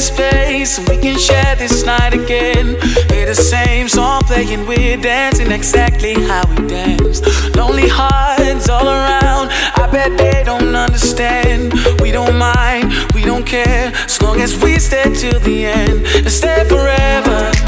this place and we can share this night again. Hear the same song playing, we're dancing exactly how we danced. Lonely hearts all around, I bet they don't understand. We don't mind, we don't care, as long as we stay till the end and stay forever.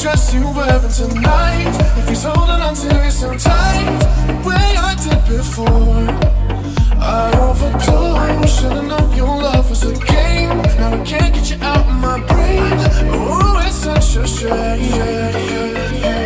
dress you wearing tonight? If he's holding on to you so tight, the way I did before. I overdosed, should've known your love was a game. Now I can't get you out of my brain. Oh, it's such a shame.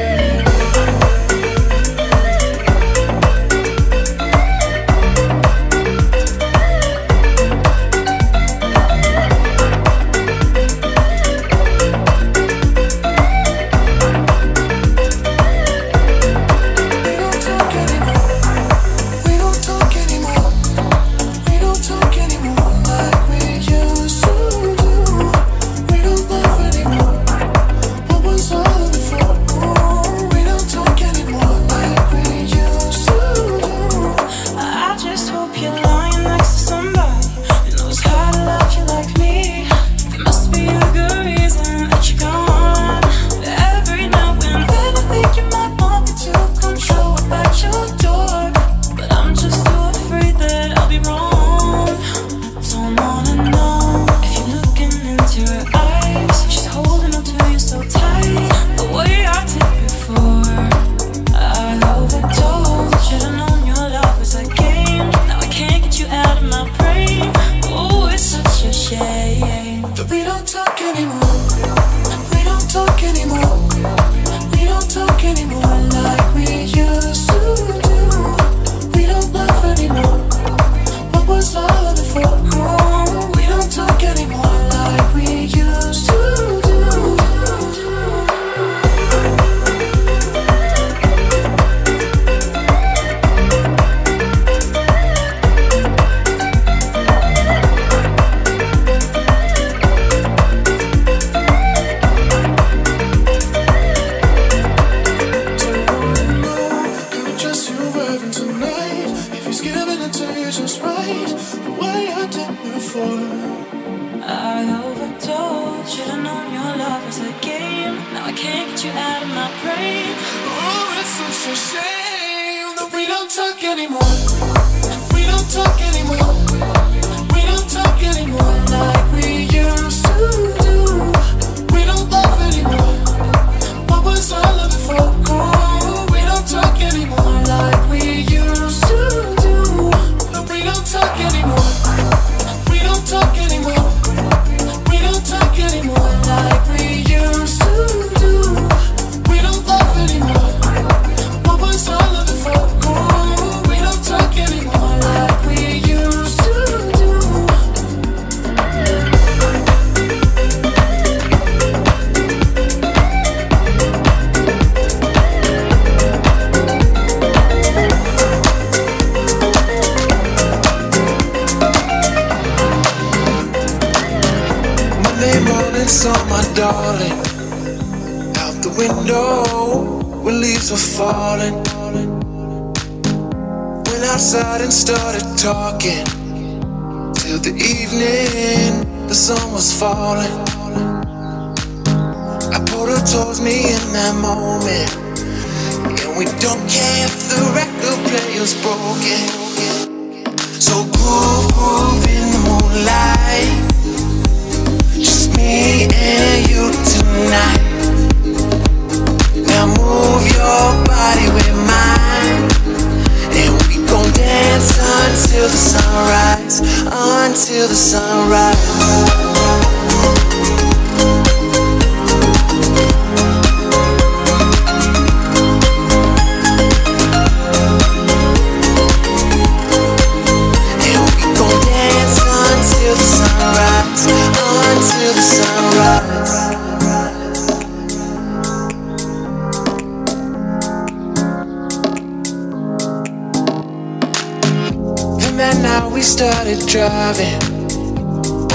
started driving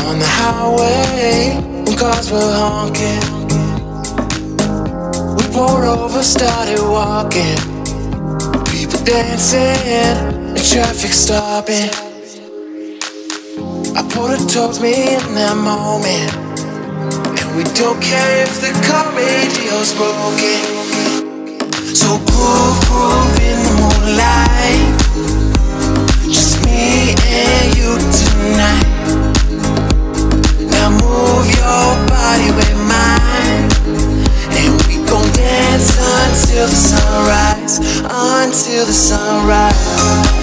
on the highway when cars were honking. We pulled over, started walking. People dancing and traffic stopping. I pulled it towards me in that moment. And we don't care if the car radio's broken. So cool, groove in the moonlight me and you tonight. Now move your body with mine, and we gon' dance until the sunrise, until the sunrise.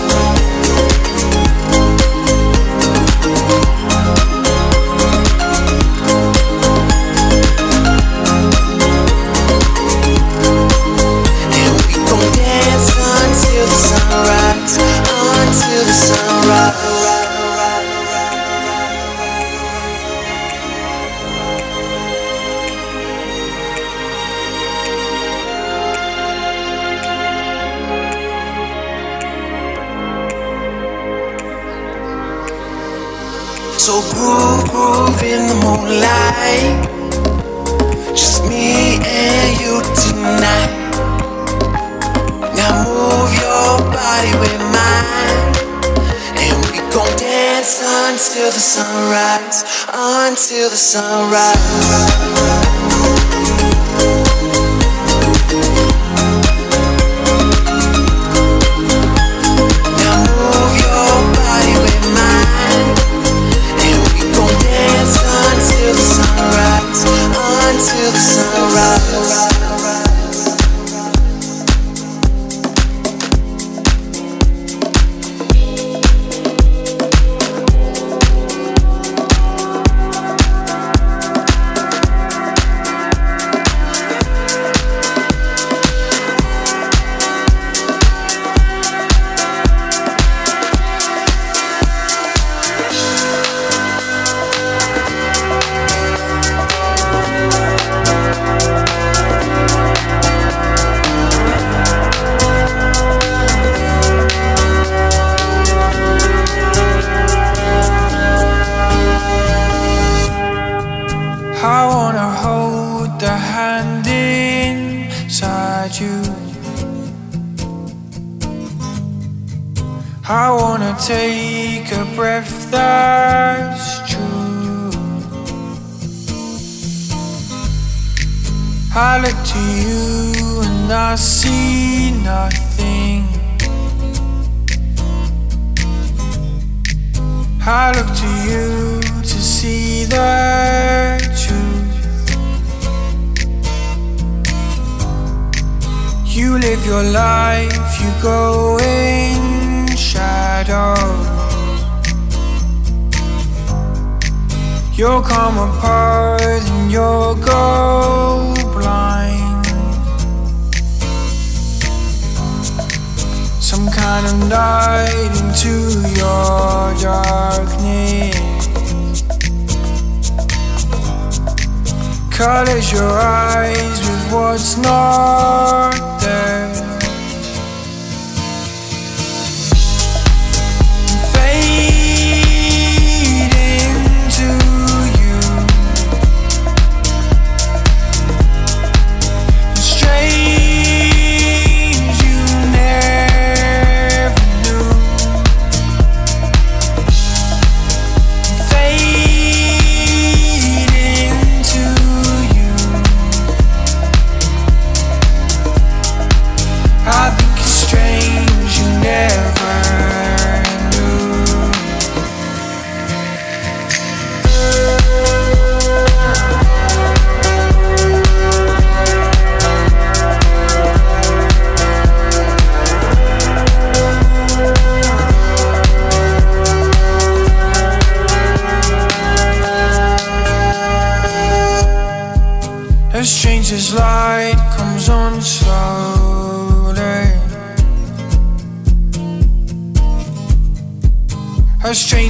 until the sunrise, until the sunrise.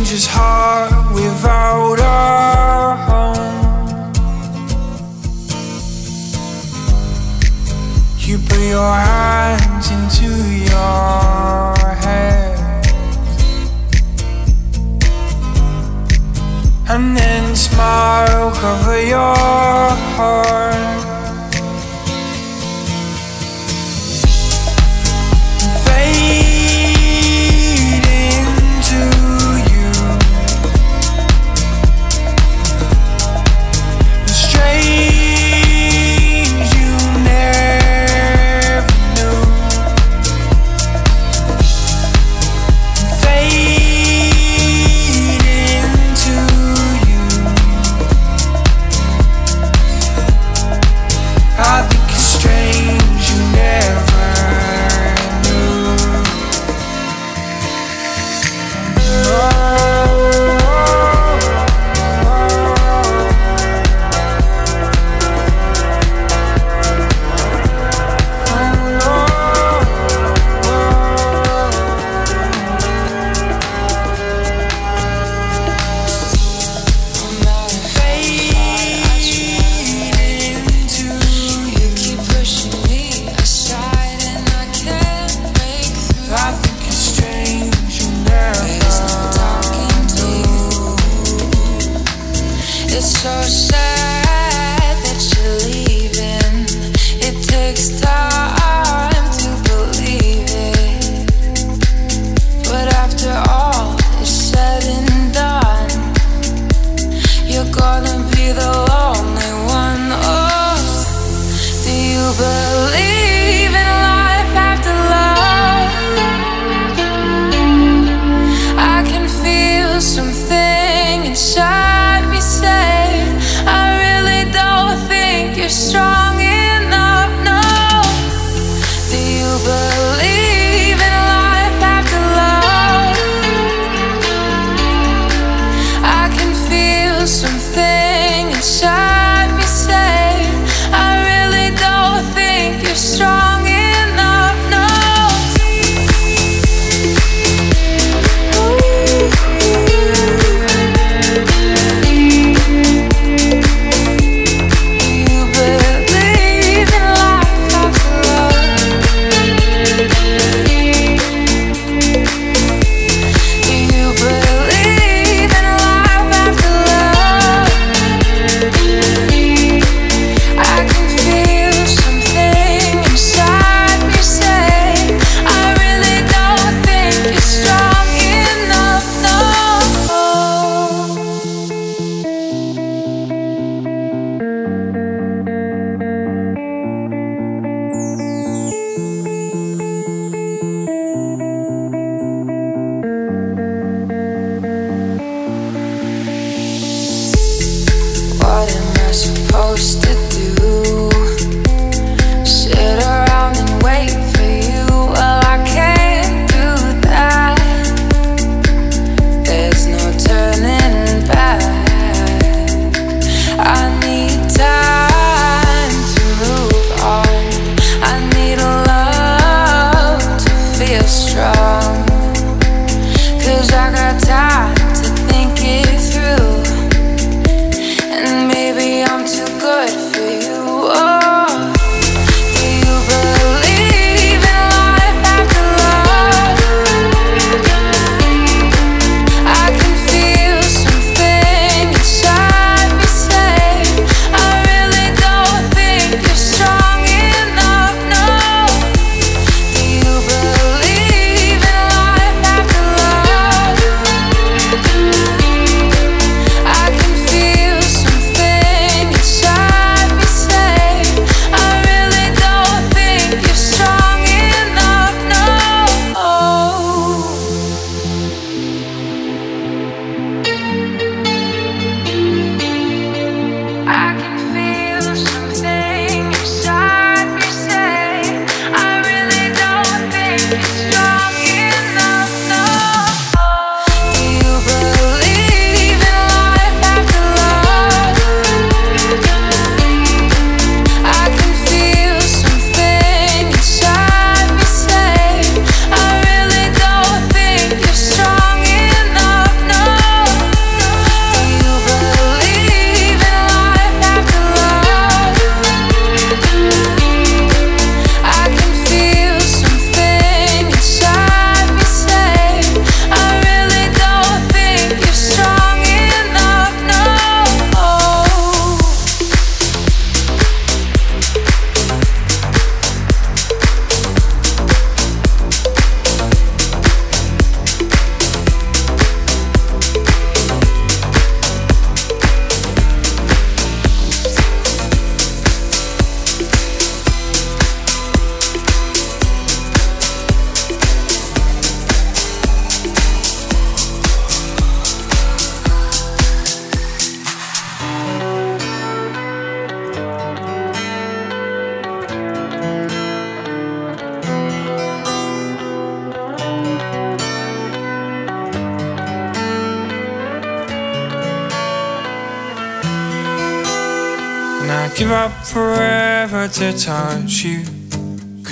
stranger's heart without a home. You put your hands into your head, and then smile, cover your heart.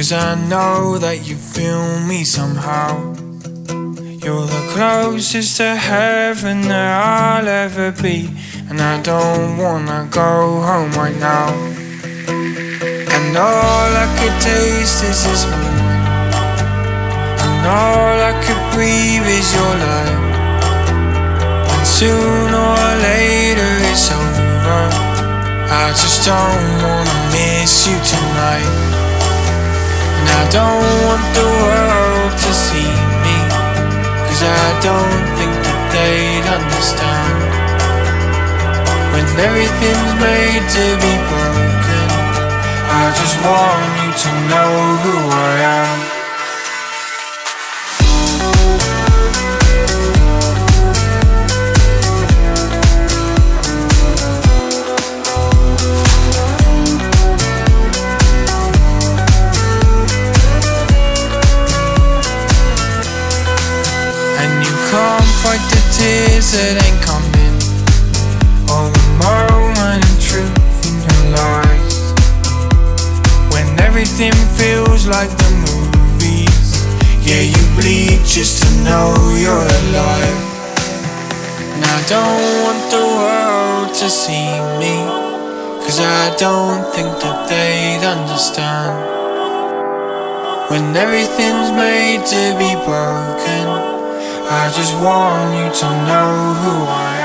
Cause I know that you feel me somehow. You're the closest to heaven that I'll ever be. And I don't wanna go home right now. And all I could taste is this moment. And all I could breathe is your light. And sooner or later it's over. I just don't wanna miss you tonight. And I don't want the world to see me. Cause I don't think that they'd understand. When everything's made to be broken, I just want you to know who I am. That ain't coming. Or the moment of truth in your lies. When everything feels like the movies. Yeah, you bleed just to know you're alive. And I don't want the world to see me. Cause I don't think that they'd understand. When everything's made to be broken, I just want you to know who I am.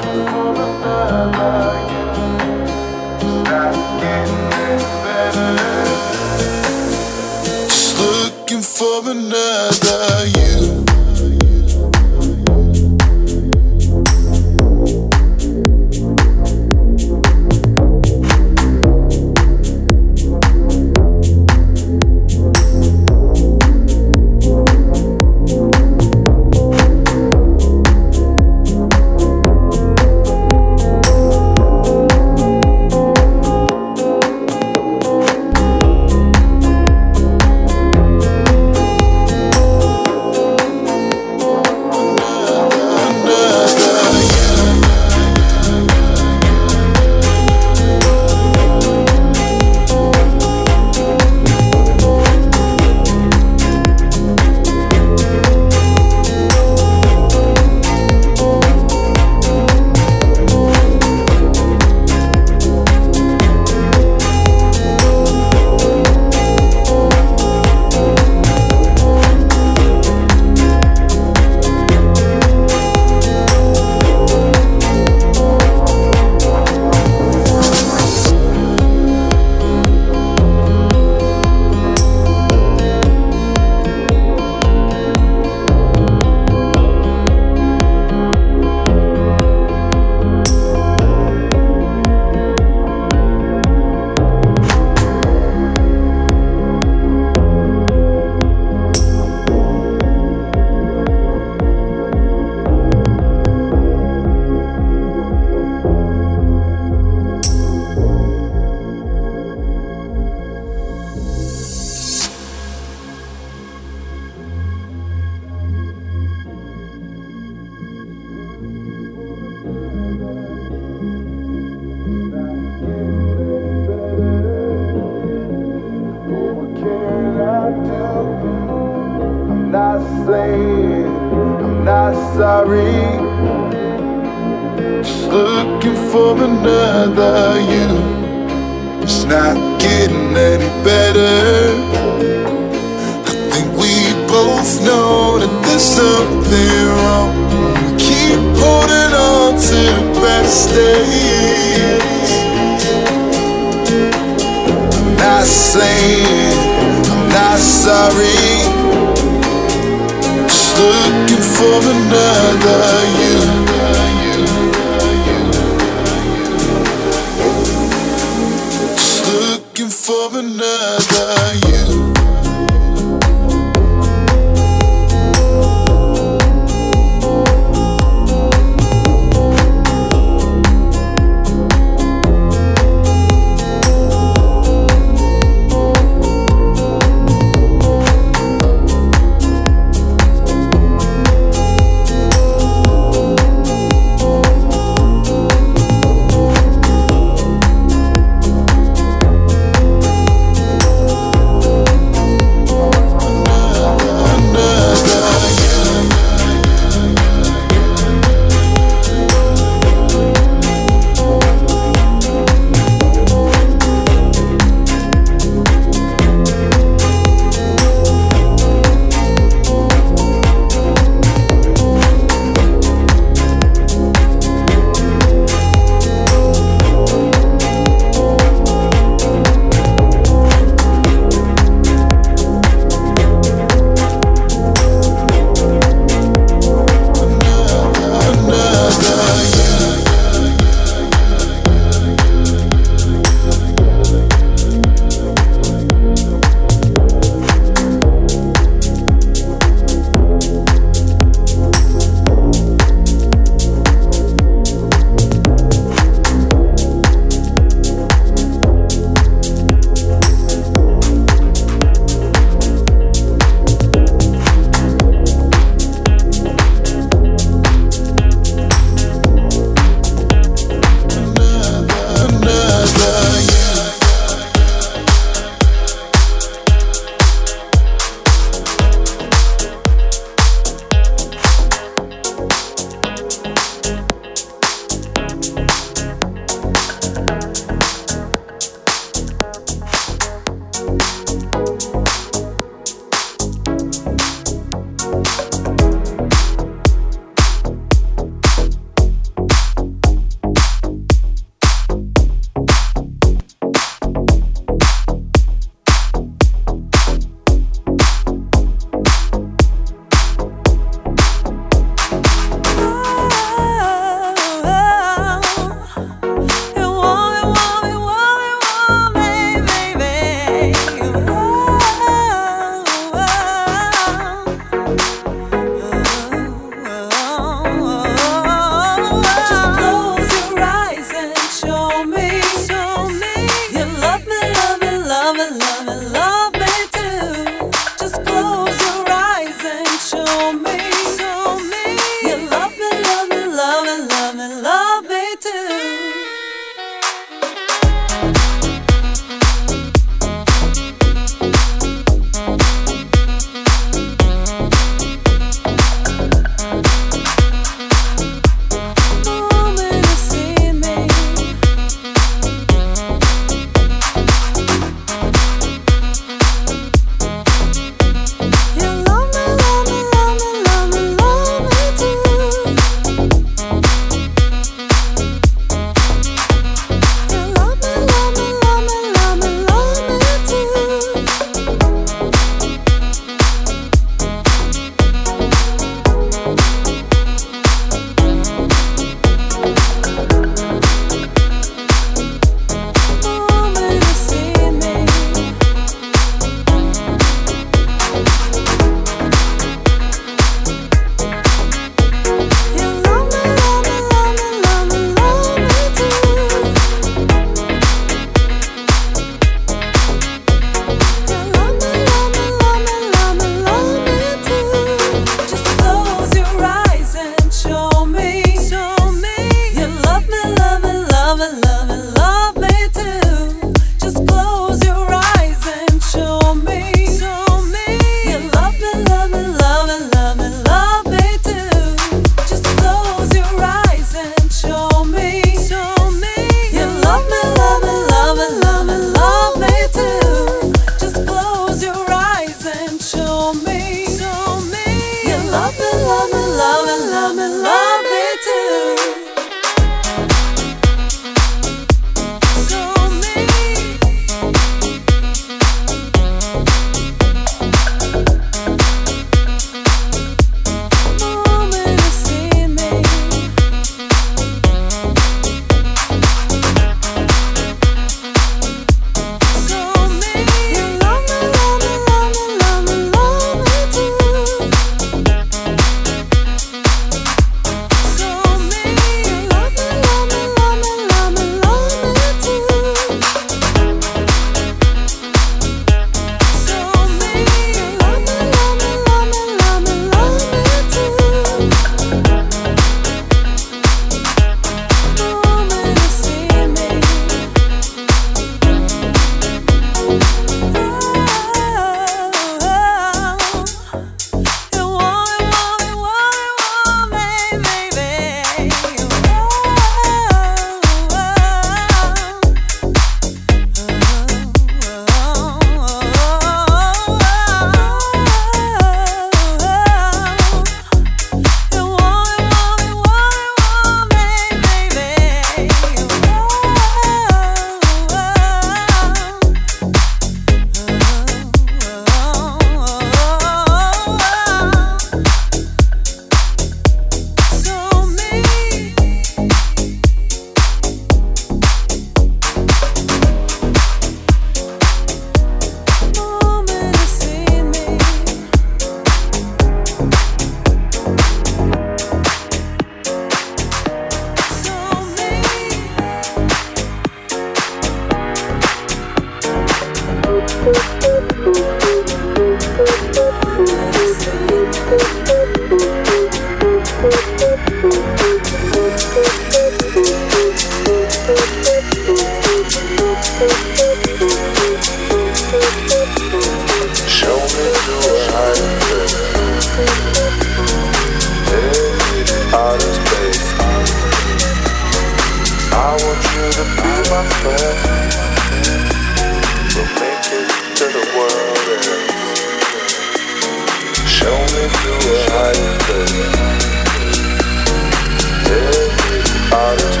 heart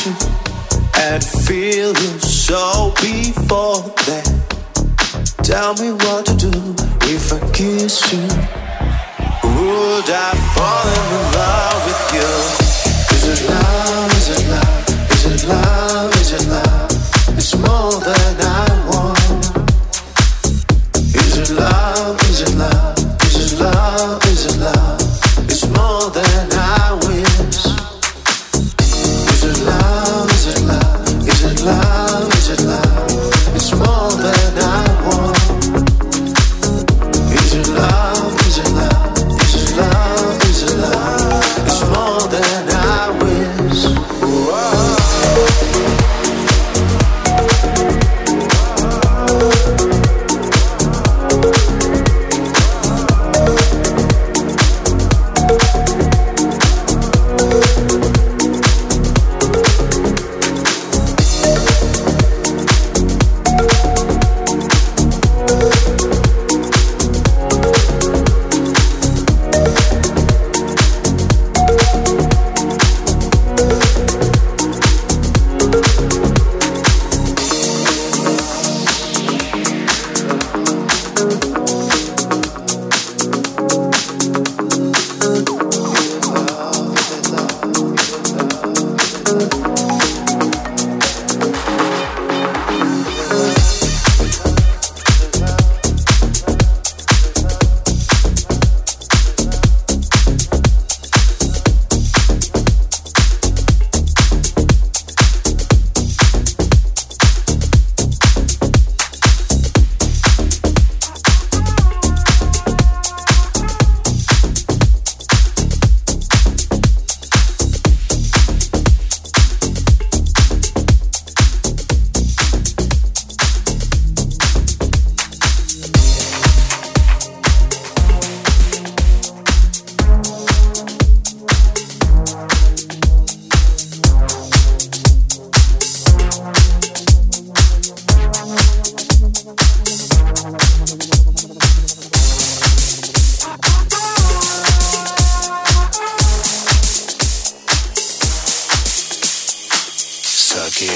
passion and feel you so before that. Tell me what to do if I kiss you. Would I fall in love?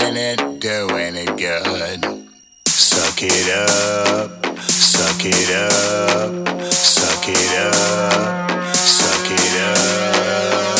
doing it, doing it good. Suck it up, suck it up, suck it up, suck it up.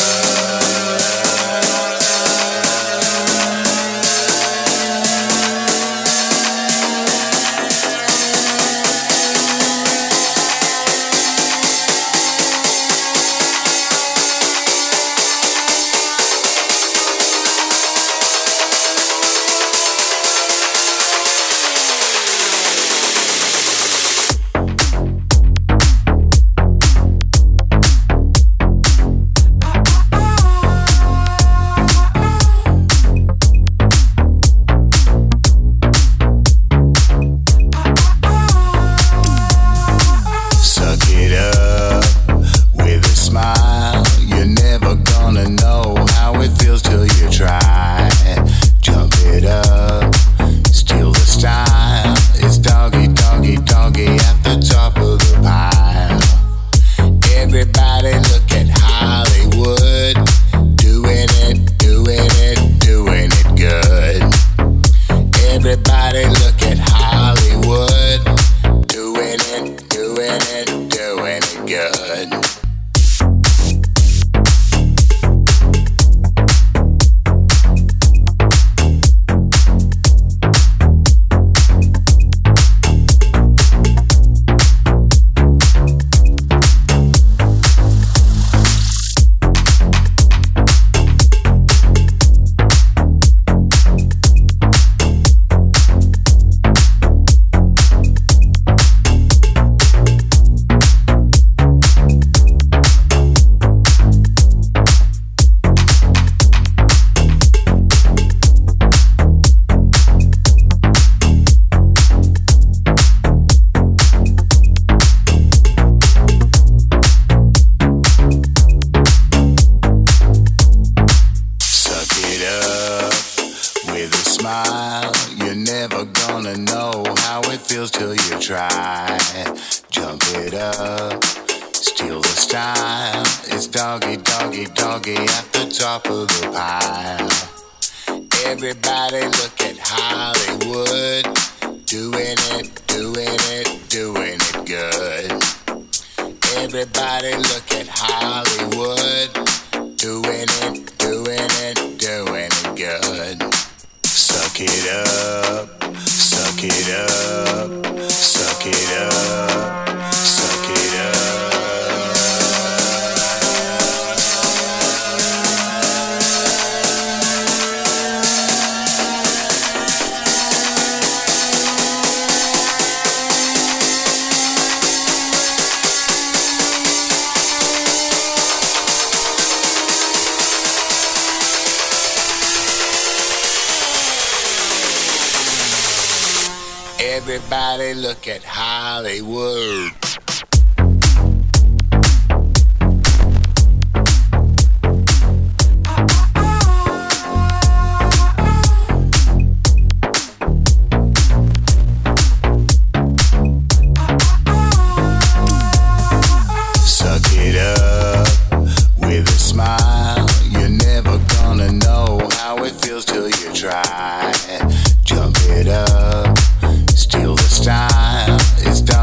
Time is done.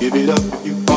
Every day.